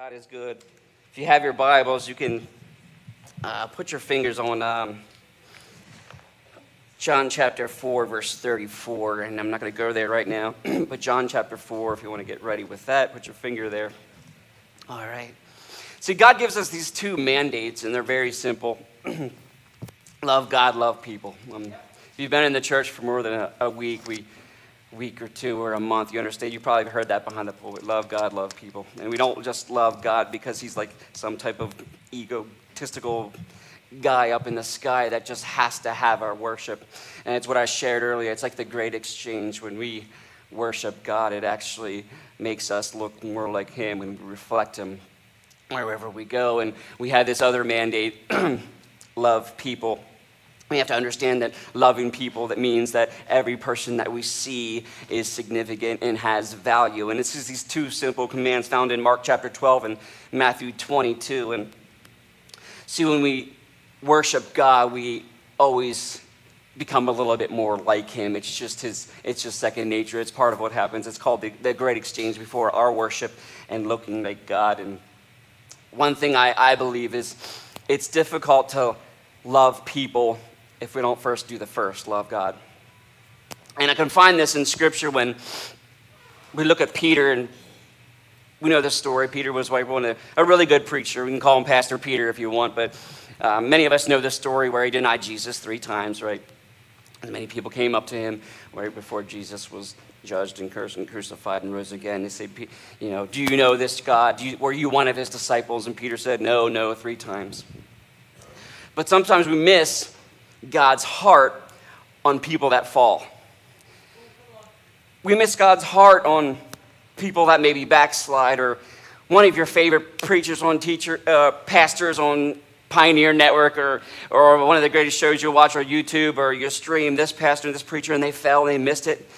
God is good. If you have your Bibles, you can uh, put your fingers on um, John chapter 4, verse 34. And I'm not going to go there right now, but John chapter 4, if you want to get ready with that, put your finger there. All right. See, God gives us these two mandates, and they're very simple love God, love people. Um, if you've been in the church for more than a, a week, we week or two or a month, you understand, you probably heard that behind the pulpit. Love God, love people. And we don't just love God because he's like some type of egotistical guy up in the sky that just has to have our worship. And it's what I shared earlier. It's like the great exchange. When we worship God, it actually makes us look more like him and reflect him wherever we go. And we had this other mandate love people we have to understand that loving people that means that every person that we see is significant and has value. And it's just these two simple commands found in mark chapter 12 and matthew 22 and see when we worship god we always become a little bit more like him. It's just his it's just second nature. It's part of what happens. It's called the, the great exchange before our worship and looking like god. And one thing I, I believe is it's difficult to love people if we don't first do the first love God. And I can find this in Scripture when we look at Peter, and we know this story. Peter was one of a really good preacher. We can call him Pastor Peter if you want, but uh, many of us know this story where he denied Jesus three times, right? And many people came up to him right before Jesus was judged and cursed and crucified and rose again. They say, you know, do you know this God? You, were you one of his disciples? And Peter said, no, no, three times. But sometimes we miss God's heart on people that fall. We miss God's heart on people that maybe backslide or one of your favorite preachers on teacher uh, pastors on Pioneer Network or, or one of the greatest shows you'll watch on YouTube or you stream this pastor and this preacher and they fell and they missed it.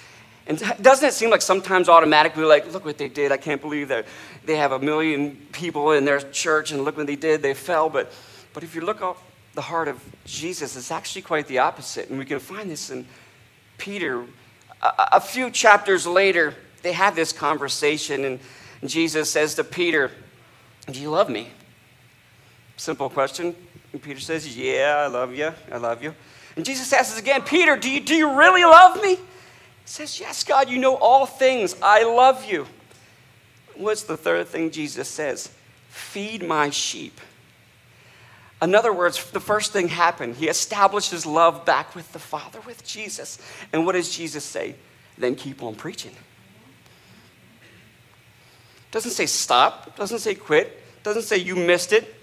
And doesn't it seem like sometimes automatically, like, look what they did. I can't believe that they have a million people in their church and look what they did. They fell. But, but if you look up the heart of Jesus is actually quite the opposite. And we can find this in Peter. A, a few chapters later, they have this conversation, and Jesus says to Peter, Do you love me? Simple question. And Peter says, Yeah, I love you. I love you. And Jesus asks again, Peter, do you, do you really love me? He says, Yes, God, you know all things. I love you. What's the third thing Jesus says? Feed my sheep. In other words, the first thing happened. He established his love back with the Father, with Jesus. And what does Jesus say? Then keep on preaching. Doesn't say stop, doesn't say quit, doesn't say you missed it,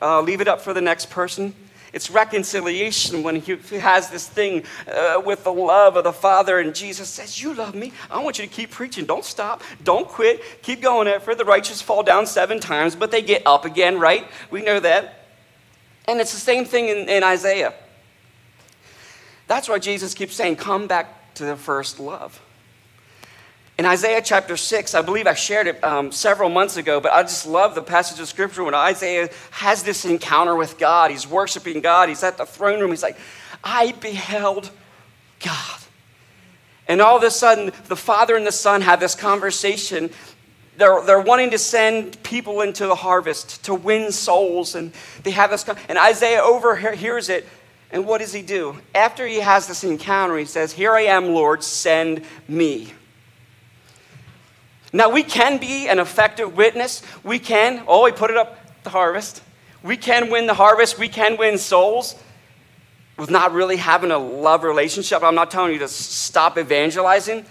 uh, leave it up for the next person. It's reconciliation when he has this thing uh, with the love of the Father, and Jesus says, You love me. I want you to keep preaching. Don't stop. Don't quit. Keep going for The righteous fall down seven times, but they get up again, right? We know that. And it's the same thing in, in Isaiah. That's why Jesus keeps saying, Come back to the first love. In Isaiah chapter 6, I believe I shared it um, several months ago, but I just love the passage of scripture when Isaiah has this encounter with God. He's worshiping God. He's at the throne room. He's like, I beheld God. And all of a sudden, the Father and the Son have this conversation they're, they're wanting to send people into the harvest to win souls. And they have this, and Isaiah overhears it. And what does he do? After he has this encounter, he says, Here I am, Lord, send me. Now, we can be an effective witness. We can, oh, he put it up, the harvest. We can win the harvest. We can win souls with not really having a love relationship. I'm not telling you to stop evangelizing,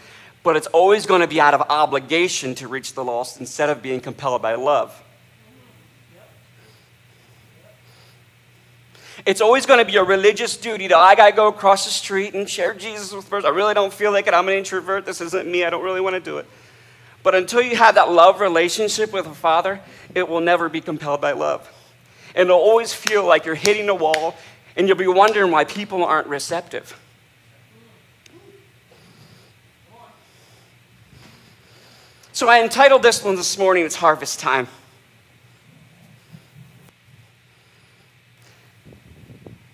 but it's always going to be out of obligation to reach the lost instead of being compelled by love. It's always going to be a religious duty to, I got to go across the street and share Jesus with person. I really don't feel like it. I'm an introvert. This isn't me. I don't really want to do it. But until you have that love relationship with a father, it will never be compelled by love. And it'll always feel like you're hitting a wall and you'll be wondering why people aren't receptive. So I entitled this one this morning, It's Harvest Time.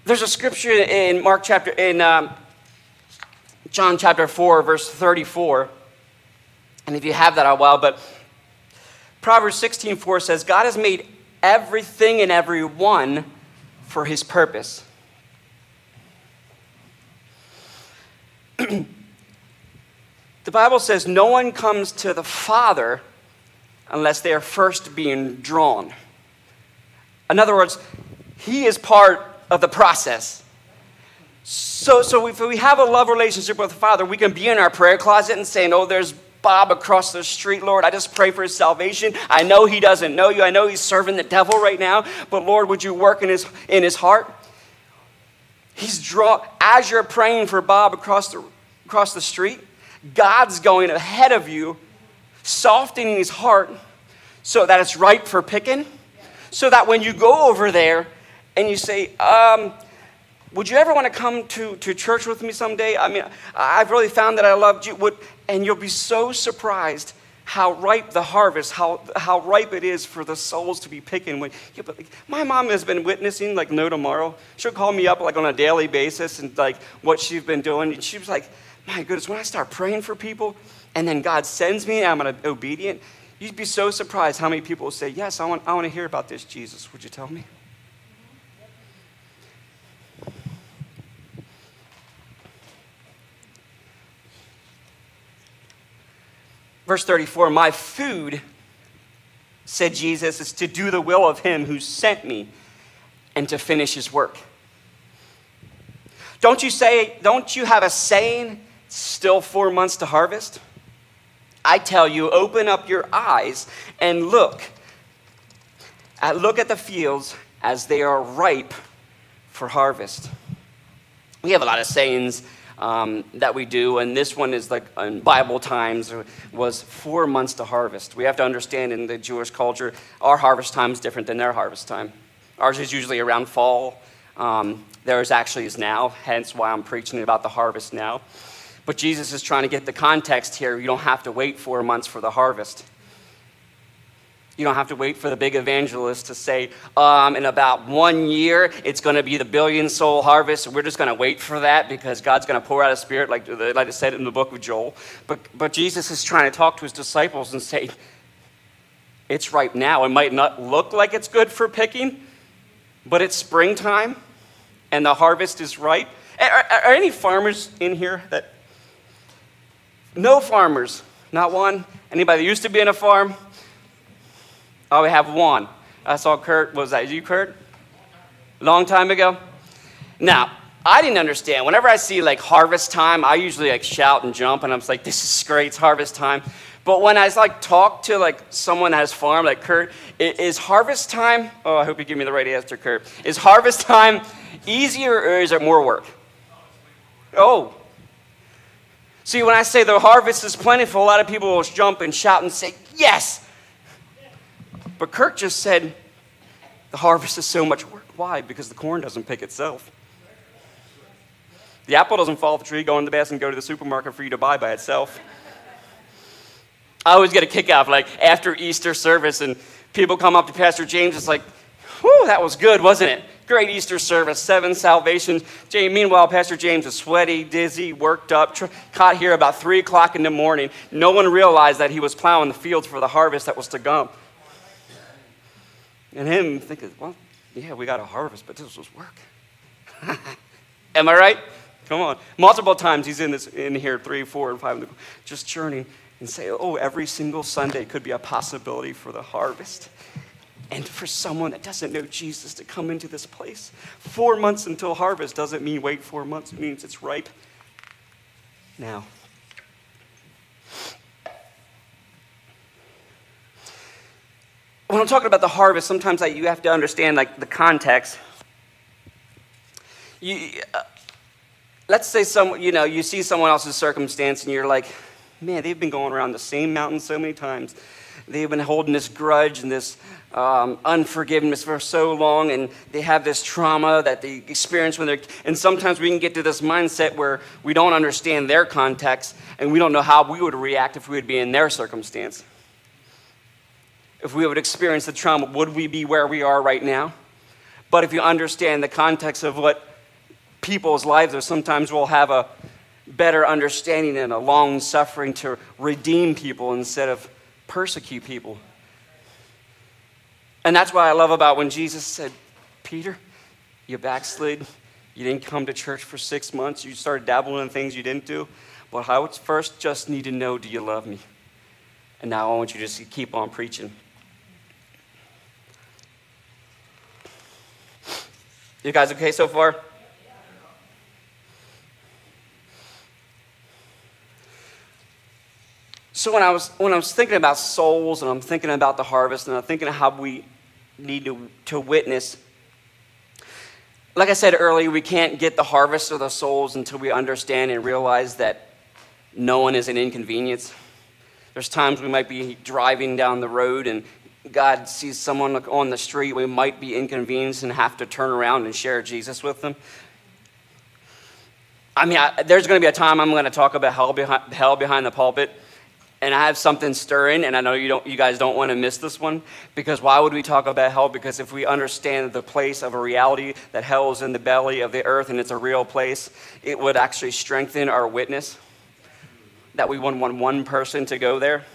There's a scripture in Mark chapter, in um, John chapter 4, verse 34. And if you have that a while, but Proverbs 16:4 says, God has made everything and everyone for his purpose. Bible says no one comes to the Father unless they are first being drawn. In other words, he is part of the process. So, so if we have a love relationship with the Father, we can be in our prayer closet and saying, Oh, there's Bob across the street, Lord. I just pray for his salvation. I know he doesn't know you. I know he's serving the devil right now, but Lord, would you work in his, in his heart? He's draw as you're praying for Bob across the, across the street, God's going ahead of you, softening his heart so that it's ripe for picking. So that when you go over there and you say, um, would you ever want to come to, to church with me someday? I mean, I've really found that I loved you. Would, and you'll be so surprised how ripe the harvest, how, how ripe it is for the souls to be picking. When, yeah, but like, my mom has been witnessing like no tomorrow. She'll call me up like on a daily basis and like what she's been doing. And she was like, my goodness, when I start praying for people and then God sends me and I'm obedient, you'd be so surprised how many people will say, yes, I want, I want to hear about this, Jesus. Would you tell me? Verse 34 My food, said Jesus, is to do the will of him who sent me and to finish his work. Don't you say, don't you have a saying, still four months to harvest? I tell you, open up your eyes and look. At, look at the fields as they are ripe for harvest. We have a lot of sayings um, that we do, and this one is like in Bible times was four months to harvest. We have to understand in the Jewish culture, our harvest time is different than their harvest time. Ours is usually around fall. Um, theirs actually is now, hence why I'm preaching about the harvest now. But Jesus is trying to get the context here. You don't have to wait four months for the harvest. You don't have to wait for the big evangelist to say, um, in about one year, it's going to be the billion soul harvest. We're just going to wait for that because God's going to pour out a spirit, like, like I said in the book of Joel. But, but Jesus is trying to talk to his disciples and say, it's right now. It might not look like it's good for picking, but it's springtime and the harvest is ripe. Are, are any farmers in here that. No farmers, not one. Anybody that used to be in a farm? Oh, we have one. I saw Kurt. Was that you, Kurt? Long time ago? Now, I didn't understand. Whenever I see like harvest time, I usually like shout and jump, and I'm like, "This is great, it's harvest time." But when I like talk to like someone that has farm, like Kurt, is harvest time? Oh, I hope you give me the right answer, Kurt. Is harvest time easier or is it more work? Oh. See, when I say the harvest is plentiful, a lot of people will jump and shout and say, "Yes!" But Kirk just said, the harvest is so much work. Why? Because the corn doesn't pick itself. The apple doesn't fall off the tree, go in the basket, and go to the supermarket for you to buy by itself. I always get a kick off, like after Easter service, and people come up to Pastor James. It's like, whew, that was good, wasn't it? Great Easter service, seven salvations. Jay, meanwhile, Pastor James is sweaty, dizzy, worked up, tr- caught here about 3 o'clock in the morning. No one realized that he was plowing the fields for the harvest that was to come. And him thinking, well, yeah, we got a harvest, but this was work. Am I right? Come on. Multiple times he's in, this, in here, three, four, and five, just churning and say, oh, every single Sunday could be a possibility for the harvest. And for someone that doesn't know Jesus to come into this place. Four months until harvest doesn't mean wait four months, it means it's ripe now. when I'm talking about the harvest, sometimes you have to understand like the context. You, uh, let's say some, you know, you see someone else's circumstance and you're like, man, they've been going around the same mountain so many times. They've been holding this grudge and this um, unforgiveness for so long, and they have this trauma that they experience when they're. And sometimes we can get to this mindset where we don't understand their context and we don't know how we would react if we would be in their circumstance if we would experience the trauma, would we be where we are right now? But if you understand the context of what people's lives are, sometimes we'll have a better understanding and a long suffering to redeem people instead of persecute people. And that's what I love about when Jesus said, Peter, you backslid. You didn't come to church for six months. You started dabbling in things you didn't do. But I would first just need to know do you love me? And now I want you to just keep on preaching. You guys okay so far? So when I was when I was thinking about souls and I'm thinking about the harvest and I'm thinking of how we need to, to witness, like I said earlier, we can't get the harvest of the souls until we understand and realize that no one is an inconvenience. There's times we might be driving down the road and God sees someone on the street, we might be inconvenienced and have to turn around and share Jesus with them. I mean, I, there's going to be a time I'm going to talk about hell behind, hell behind the pulpit and I have something stirring, and I know you, don't, you guys don't want to miss this one, because why would we talk about hell? Because if we understand the place of a reality that hell is in the belly of the earth and it's a real place, it would actually strengthen our witness that we wouldn't want one person to go there.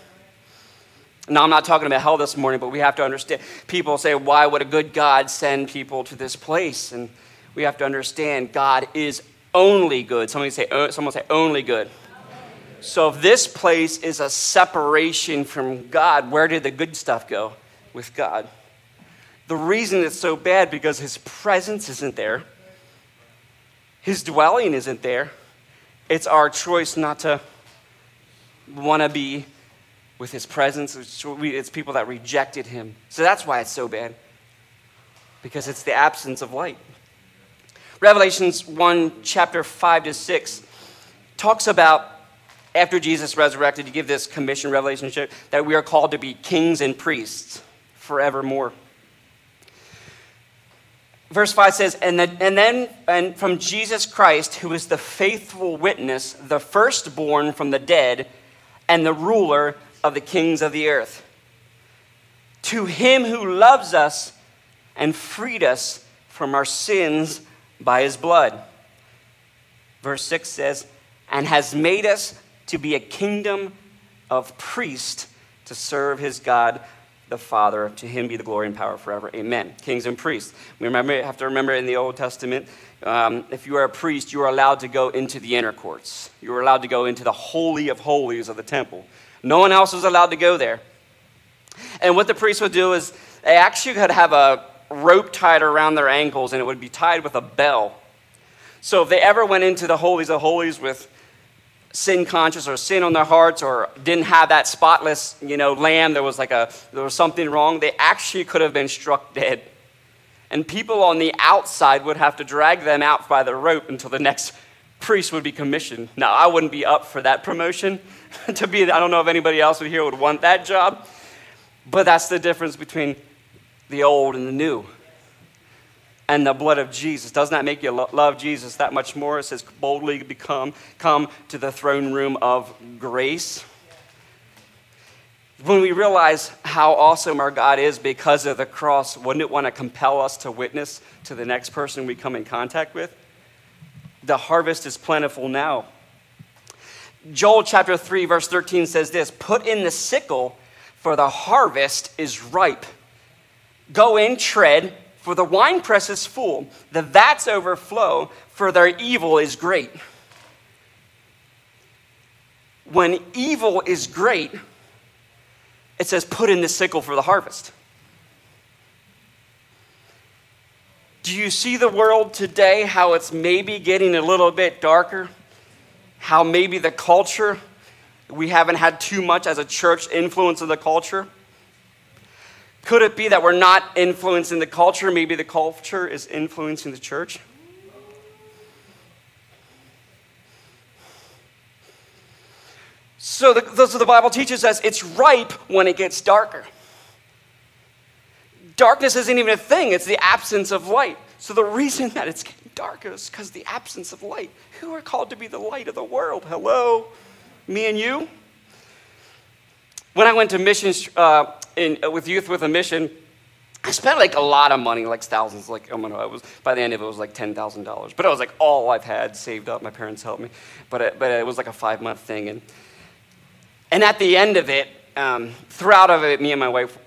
Now, I'm not talking about hell this morning, but we have to understand. People say, why would a good God send people to this place? And we have to understand God is only good. Somebody say, oh, someone say, only good. So if this place is a separation from God, where did the good stuff go with God? The reason it's so bad because his presence isn't there. His dwelling isn't there. It's our choice not to want to be with his presence. It's people that rejected him. So that's why it's so bad. Because it's the absence of light. Revelations 1, chapter 5 to 6, talks about after Jesus resurrected, to give this commission relationship that we are called to be kings and priests forevermore. Verse 5 says, and, the, and then and from Jesus Christ, who is the faithful witness, the firstborn from the dead, and the ruler of the kings of the earth. To him who loves us and freed us from our sins by his blood. Verse 6 says, and has made us to be a kingdom of priests to serve his God the Father. To him be the glory and power forever. Amen. Kings and priests. We remember, have to remember in the Old Testament, um, if you are a priest, you are allowed to go into the inner courts. You are allowed to go into the holy of holies of the temple. No one else was allowed to go there. And what the priests would do is they actually could have a rope tied around their ankles, and it would be tied with a bell. So if they ever went into the holies of holies with sin conscious or sin on their hearts or didn't have that spotless you know lamb there was like a there was something wrong they actually could have been struck dead. And people on the outside would have to drag them out by the rope until the next priest would be commissioned. Now i wouldn't be up for that promotion. To be i don't know if anybody else here would want that job. But that's the difference between the old and the new and the blood of Jesus. Doesn't that make you lo- love Jesus that much more? It says, boldly become, come to the throne room of grace. When we realize how awesome our God is because of the cross, wouldn't it want to compel us to witness to the next person we come in contact with? The harvest is plentiful now. Joel chapter 3, verse 13 says this Put in the sickle, for the harvest is ripe. Go in, tread, for the winepress is full, the vats overflow, for their evil is great. When evil is great, it says, put in the sickle for the harvest. Do you see the world today, how it's maybe getting a little bit darker? How maybe the culture, we haven't had too much as a church influence of the culture? Could it be that we're not influencing the culture? Maybe the culture is influencing the church? So the, so the Bible teaches us it's ripe when it gets darker. Darkness isn't even a thing, it's the absence of light. So the reason that it's getting darker is because the absence of light. Who are called to be the light of the world? Hello? Me and you? When I went to missions uh, in, uh, with Youth with a Mission, I spent like a lot of money, like thousands. Like, oh my God, it was, by the end of it, was like $10,000. But it was like all I've had saved up. My parents helped me. But it, but it was like a five month thing. And, and at the end of it, um, throughout of it, me and my wife,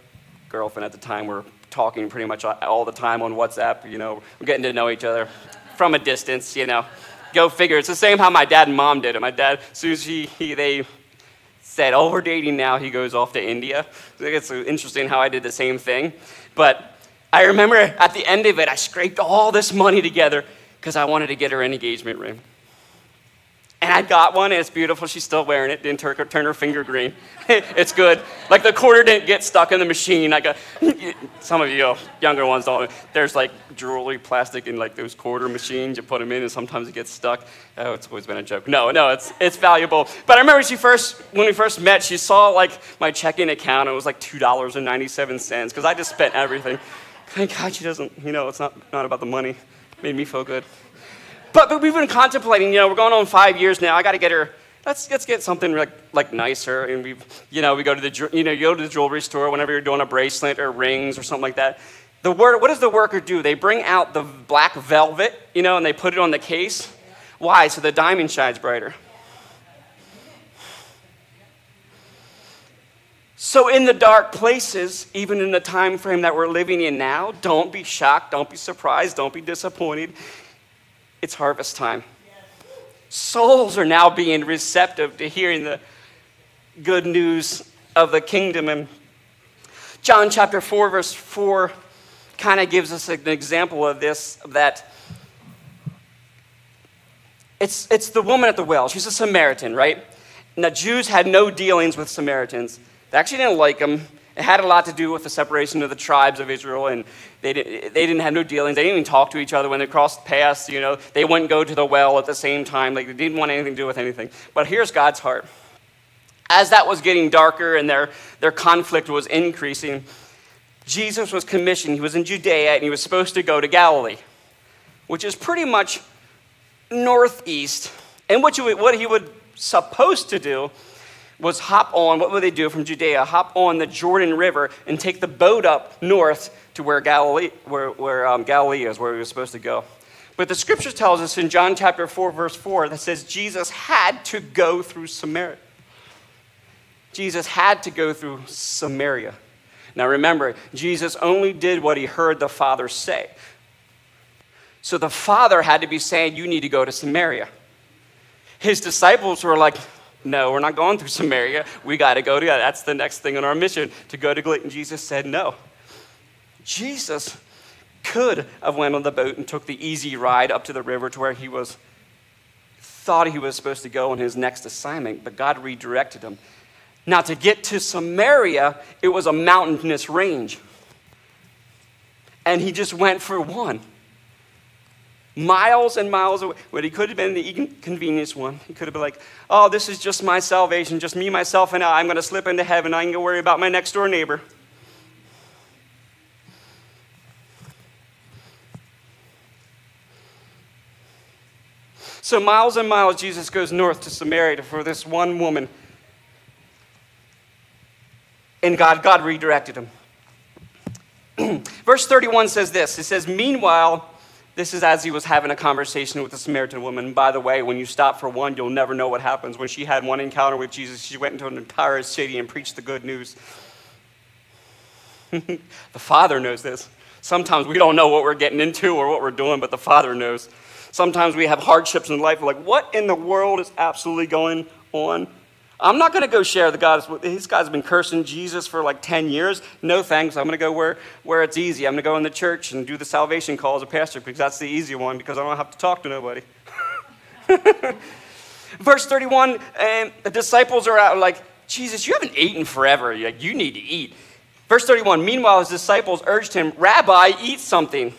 girlfriend at the time, were talking pretty much all the time on WhatsApp. You know, we're getting to know each other from a distance. You know, go figure. It's the same how my dad and mom did it. My dad, as soon as he, he they said, "Oh, we're dating now," he goes off to India. It's interesting how I did the same thing. But I remember at the end of it, I scraped all this money together because I wanted to get her an engagement ring. And I got one, and it's beautiful. She's still wearing it. Didn't turn her, turn her finger green. it's good. Like the quarter didn't get stuck in the machine. Like uh, a, some of you younger ones don't. There's like jewelry, plastic, in like those quarter machines. You put them in, and sometimes it gets stuck. Oh, it's always been a joke. No, no, it's it's valuable. But I remember she first, when we first met, she saw like my checking account. It was like two dollars and ninety-seven cents because I just spent everything. Thank God she doesn't. You know, it's not not about the money. Made me feel good. But, but we've been contemplating, you know, we're going on five years now. I got to get her, let's, let's get something like, like nicer. And we, you know, we go to the, you know, you go to the jewelry store whenever you're doing a bracelet or rings or something like that. The word, what does the worker do? They bring out the black velvet, you know, and they put it on the case. Why? So the diamond shines brighter. So, in the dark places, even in the time frame that we're living in now, don't be shocked, don't be surprised, don't be disappointed it's harvest time. Souls are now being receptive to hearing the good news of the kingdom. And John chapter 4, verse 4 kind of gives us an example of this that it's, it's the woman at the well. She's a Samaritan, right? Now, Jews had no dealings with Samaritans. They actually didn't like them. It had a lot to do with the separation of the tribes of Israel, and they, did, they didn't have no dealings. They didn't even talk to each other when they crossed paths. You know, they wouldn't go to the well at the same time. Like they didn't want anything to do with anything. But here's God's heart. As that was getting darker and their, their conflict was increasing, Jesus was commissioned. He was in Judea and he was supposed to go to Galilee, which is pretty much northeast. And what, you, what he was supposed to do was hop on, what would they do from Judea? Hop on the Jordan River and take the boat up north to where Galilee, where, where um, Galilee is, where he was supposed to go. But the scripture tells us in John chapter 4, verse 4, that says Jesus had to go through Samaria. Jesus had to go through Samaria. Now remember, Jesus only did what he heard the Father say. So the Father had to be saying, You need to go to Samaria. His disciples were like, no, we're not going through Samaria. We got to go to That's the next thing on our mission to go to Galilee. And Jesus said no. Jesus could have went on the boat and took the easy ride up to the river to where he was thought he was supposed to go on his next assignment, but God redirected him. Now, to get to Samaria, it was a mountainous range. And he just went for one miles and miles away. But he could have been the inconvenience one. He could have been like, oh, this is just my salvation, just me, myself, and I. I'm going to slip into heaven. I can go worry about my next door neighbor. So, miles and miles, Jesus goes north to Samaria for this one woman. And God, God redirected him. Verse 31 says this It says, Meanwhile, this is as he was having a conversation with the Samaritan woman. By the way, when you stop for one, you'll never know what happens. When she had one encounter with Jesus, she went into an entire city and preached the good news. the Father knows this. Sometimes we don't know what we're getting into or what we're doing, but the Father knows. Sometimes we have hardships in life. Like, what in the world is absolutely going on? I'm not going to go share the gospel. These guys have been cursing Jesus for like 10 years. No thanks. I'm going to go where, where it's easy. I'm going to go in the church and do the salvation call as a pastor because that's the easy one because I don't have to talk to nobody. Verse 31, and the disciples are out like, Jesus, you haven't eaten forever. Like, you need to eat. Verse 31, meanwhile, his disciples urged him, Rabbi, eat something.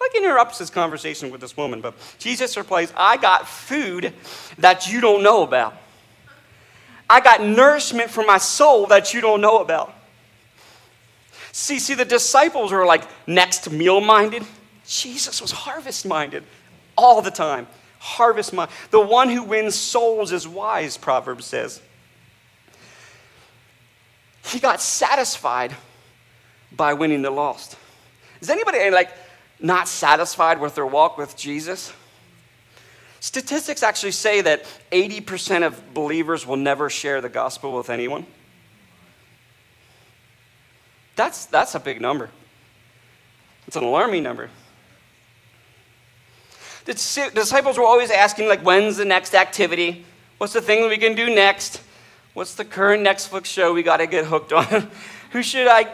Like interrupts his conversation with this woman, but Jesus replies, I got food that you don't know about. I got nourishment for my soul that you don't know about. See, see, the disciples were like next meal minded. Jesus was harvest minded all the time. Harvest minded. The one who wins souls is wise, Proverbs says. He got satisfied by winning the lost. Is anybody like not satisfied with their walk with Jesus? Statistics actually say that 80% of believers will never share the gospel with anyone. That's, that's a big number. It's an alarming number. The disciples were always asking, like, when's the next activity? What's the thing we can do next? What's the current Netflix show we got to get hooked on? Who should I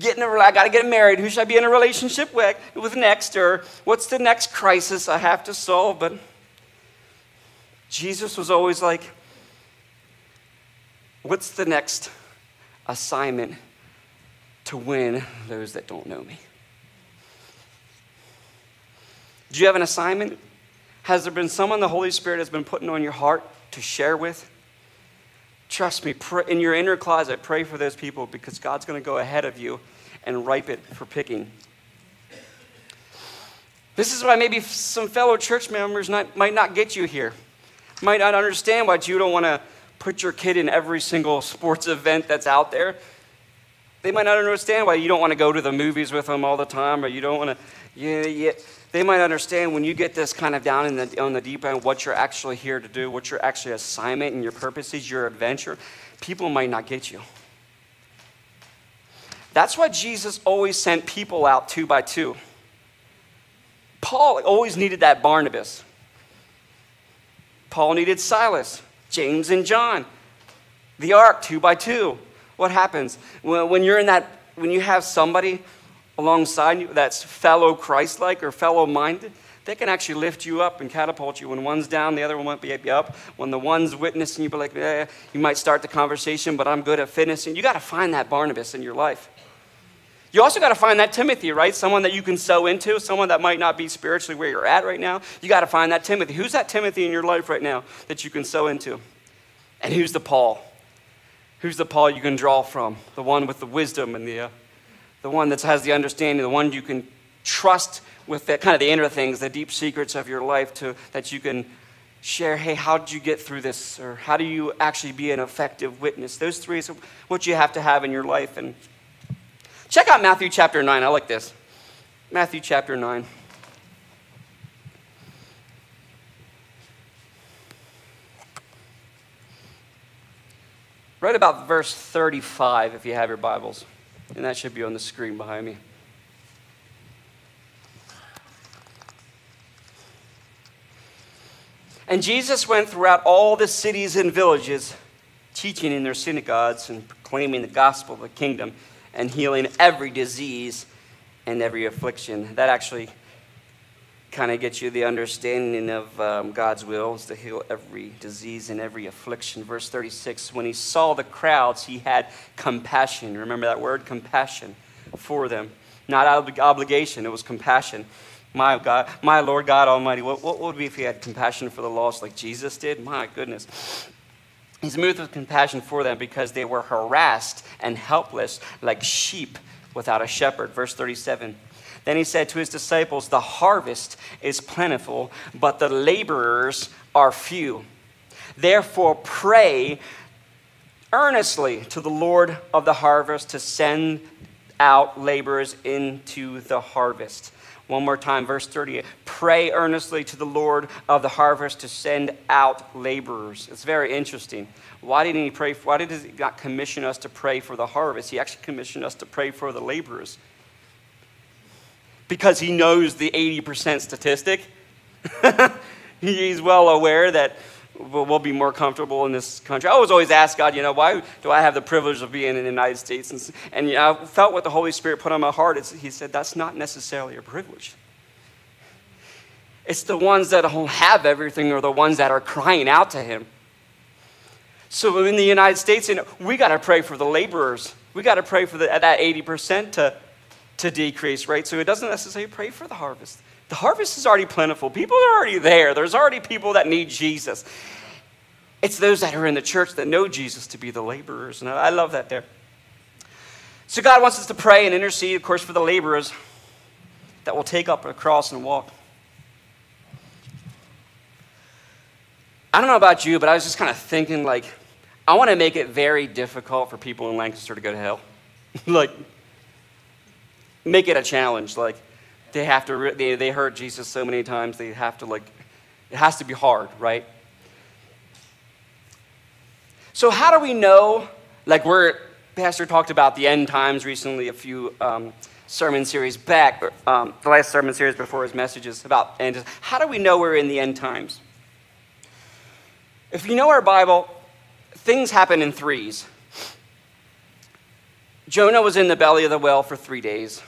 get in a, I got to get married. Who should I be in a relationship with, with next? Or what's the next crisis I have to solve? But Jesus was always like, what's the next assignment to win those that don't know me? Do you have an assignment? Has there been someone the Holy Spirit has been putting on your heart to share with? Trust me, pray, in your inner closet, pray for those people because God's going to go ahead of you and ripe it for picking. This is why maybe some fellow church members not, might not get you here, might not understand why you don't want to put your kid in every single sports event that's out there. They might not understand why you don't want to go to the movies with them all the time, or you don't want to. Yeah, yeah. They might understand when you get this kind of down in the, on the deep end what you're actually here to do, what your actually assignment and your purpose is, your adventure. People might not get you. That's why Jesus always sent people out two by two. Paul always needed that Barnabas. Paul needed Silas, James, and John. The ark, two by two. What happens? When you're in that, when you have somebody alongside you that's fellow Christ like or fellow minded, they can actually lift you up and catapult you. When one's down, the other one might be up. When the one's witnessing, you be like, eh, you might start the conversation, but I'm good at fitness. And You got to find that Barnabas in your life. You also got to find that Timothy, right? Someone that you can sow into, someone that might not be spiritually where you're at right now. You got to find that Timothy. Who's that Timothy in your life right now that you can sow into? And who's the Paul? Who's the Paul you can draw from? The one with the wisdom and the, uh, the one that has the understanding, the one you can trust with the, kind of the inner things, the deep secrets of your life to, that you can share, hey, how did you get through this? Or how do you actually be an effective witness? Those three is what you have to have in your life. And Check out Matthew chapter 9. I like this. Matthew chapter 9. Right about verse 35, if you have your Bibles. And that should be on the screen behind me. And Jesus went throughout all the cities and villages, teaching in their synagogues and proclaiming the gospel of the kingdom and healing every disease and every affliction. That actually kind of gets you the understanding of um, God's will is to heal every disease and every affliction. Verse 36 When he saw the crowds, he had compassion. Remember that word? Compassion for them. Not ob- obligation, it was compassion. My God, my Lord God Almighty, what, what would be if he had compassion for the lost like Jesus did? My goodness. He's moved with compassion for them because they were harassed and helpless like sheep without a shepherd. Verse 37. Then he said to his disciples, The harvest is plentiful, but the laborers are few. Therefore, pray earnestly to the Lord of the harvest to send out laborers into the harvest. One more time, verse 38. Pray earnestly to the Lord of the harvest to send out laborers. It's very interesting. Why didn't he pray? Why did he not commission us to pray for the harvest? He actually commissioned us to pray for the laborers. Because he knows the 80% statistic. He's well aware that we'll be more comfortable in this country. I was always asked God, you know, why do I have the privilege of being in the United States? And, and you know, I felt what the Holy Spirit put on my heart. It's, he said, that's not necessarily a privilege. It's the ones that don't have everything or the ones that are crying out to Him. So in the United States, you know, we got to pray for the laborers. We got to pray for the, that 80% to, to decrease, right? So it doesn't necessarily pray for the harvest. The harvest is already plentiful. People are already there. There's already people that need Jesus. It's those that are in the church that know Jesus to be the laborers. And I love that there. So God wants us to pray and intercede, of course, for the laborers that will take up a cross and walk. I don't know about you, but I was just kind of thinking, like, I want to make it very difficult for people in Lancaster to go to hell. like, make it a challenge. Like, they have to, they, they Jesus so many times, they have to, like, it has to be hard, right? So, how do we know, like, we're Pastor talked about the end times recently, a few um, sermon series back, um, the last sermon series before his messages about end. How do we know we're in the end times? If you know our Bible, things happen in threes. Jonah was in the belly of the whale for three days.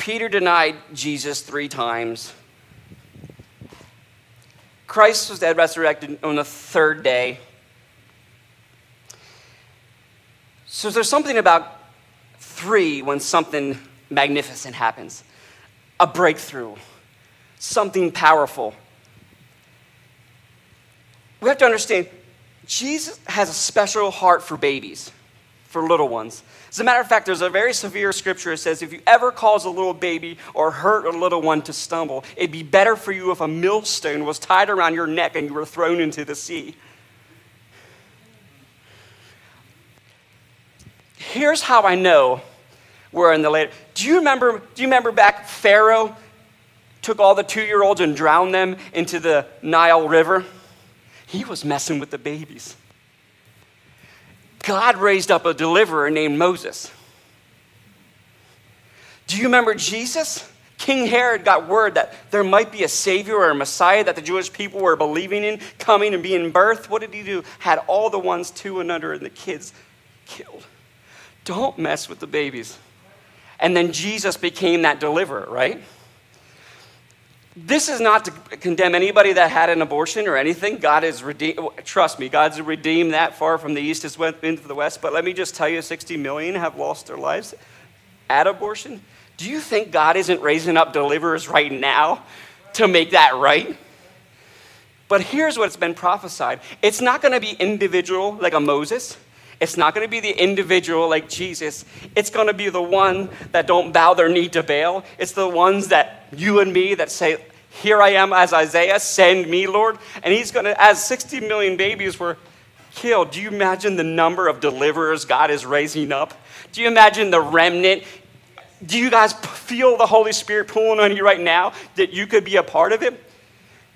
Peter denied Jesus three times. Christ was dead, resurrected on the third day. So there's something about three when something magnificent happens a breakthrough, something powerful. We have to understand Jesus has a special heart for babies, for little ones. As a matter of fact, there's a very severe scripture that says if you ever cause a little baby or hurt a little one to stumble, it'd be better for you if a millstone was tied around your neck and you were thrown into the sea. Here's how I know we're in the later. Do you remember, do you remember back Pharaoh took all the two year olds and drowned them into the Nile River? He was messing with the babies. God raised up a deliverer named Moses. Do you remember Jesus? King Herod got word that there might be a savior or a Messiah that the Jewish people were believing in coming and being birthed. What did he do? Had all the ones two and under and the kids killed. Don't mess with the babies. And then Jesus became that deliverer, right? This is not to condemn anybody that had an abortion or anything. God is redeemed. Trust me, God's redeemed that far from the east as went into the west. But let me just tell you 60 million have lost their lives at abortion. Do you think God isn't raising up deliverers right now to make that right? But here's what's been prophesied it's not going to be individual like a Moses. It's not going to be the individual like Jesus. It's going to be the one that don't bow their knee to Baal. It's the ones that you and me that say, Here I am as Isaiah, send me, Lord. And he's going to, as 60 million babies were killed, do you imagine the number of deliverers God is raising up? Do you imagine the remnant? Do you guys feel the Holy Spirit pulling on you right now that you could be a part of it?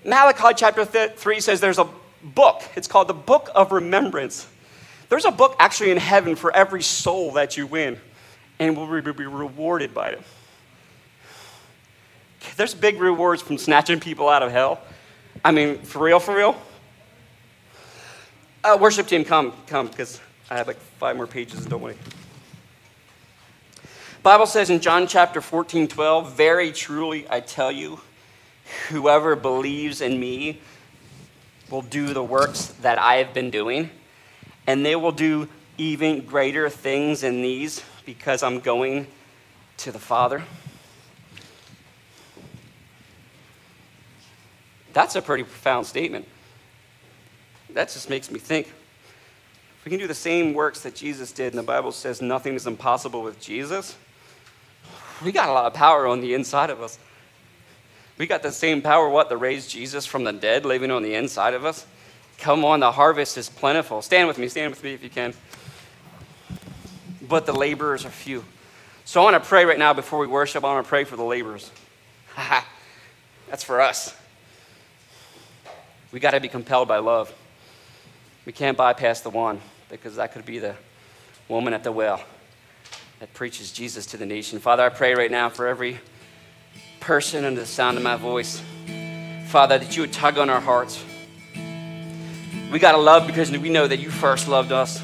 Malachi chapter 3 says there's a book. It's called the Book of Remembrance. There's a book actually in heaven for every soul that you win, and will be rewarded by it. There's big rewards from snatching people out of hell. I mean, for real, for real. Uh, worship team, come, come, because I have like five more pages, don't we? Bible says in John chapter 14, 12, very truly I tell you, whoever believes in me will do the works that I have been doing and they will do even greater things than these because I'm going to the Father. That's a pretty profound statement. That just makes me think. If we can do the same works that Jesus did, and the Bible says nothing is impossible with Jesus, we got a lot of power on the inside of us. We got the same power, what, to raise Jesus from the dead living on the inside of us? Come on, the harvest is plentiful. Stand with me, stand with me if you can. But the laborers are few. So I want to pray right now before we worship. I want to pray for the laborers. That's for us. We got to be compelled by love. We can't bypass the one because that could be the woman at the well that preaches Jesus to the nation. Father, I pray right now for every person under the sound of my voice. Father, that you would tug on our hearts. We got to love because we know that you first loved us.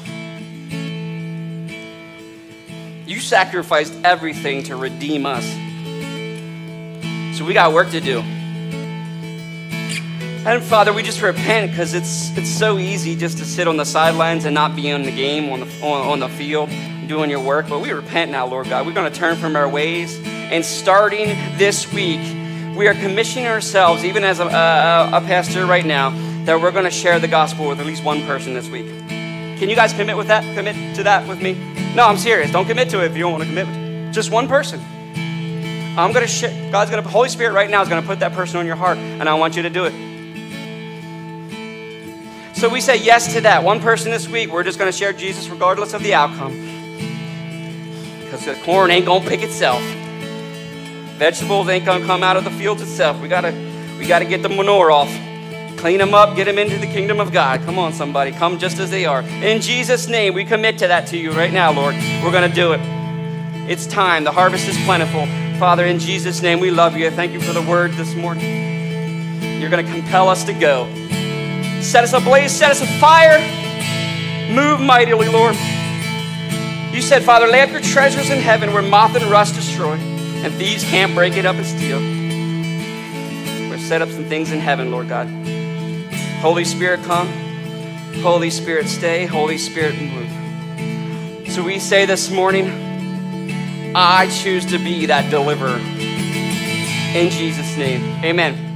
You sacrificed everything to redeem us. So we got work to do. And Father, we just repent because it's, it's so easy just to sit on the sidelines and not be on the game, on the, on, on the field, doing your work. But we repent now, Lord God. We're going to turn from our ways. And starting this week, we are commissioning ourselves, even as a, a, a pastor right now, that we're going to share the gospel with at least one person this week. Can you guys commit with that? Commit to that with me? No, I'm serious. Don't commit to it if you don't want to commit. Just one person. I'm going to share. God's going to, Holy Spirit right now is going to put that person on your heart, and I want you to do it. So we say yes to that. One person this week, we're just going to share Jesus regardless of the outcome. Because the corn ain't going to pick itself. Vegetables ain't going to come out of the fields itself. We got to we got to get the manure off. Clean them up, get them into the kingdom of God. Come on, somebody. Come just as they are. In Jesus' name, we commit to that to you right now, Lord. We're going to do it. It's time. The harvest is plentiful. Father, in Jesus' name, we love you. Thank you for the word this morning. You're going to compel us to go. Set us ablaze, set us afire. Move mightily, Lord. You said, Father, lay up your treasures in heaven where moth and rust destroy, and thieves can't break it up and steal. We're set up some things in heaven, Lord God. Holy Spirit, come. Holy Spirit, stay. Holy Spirit, move. So we say this morning, I choose to be that deliverer. In Jesus' name, amen.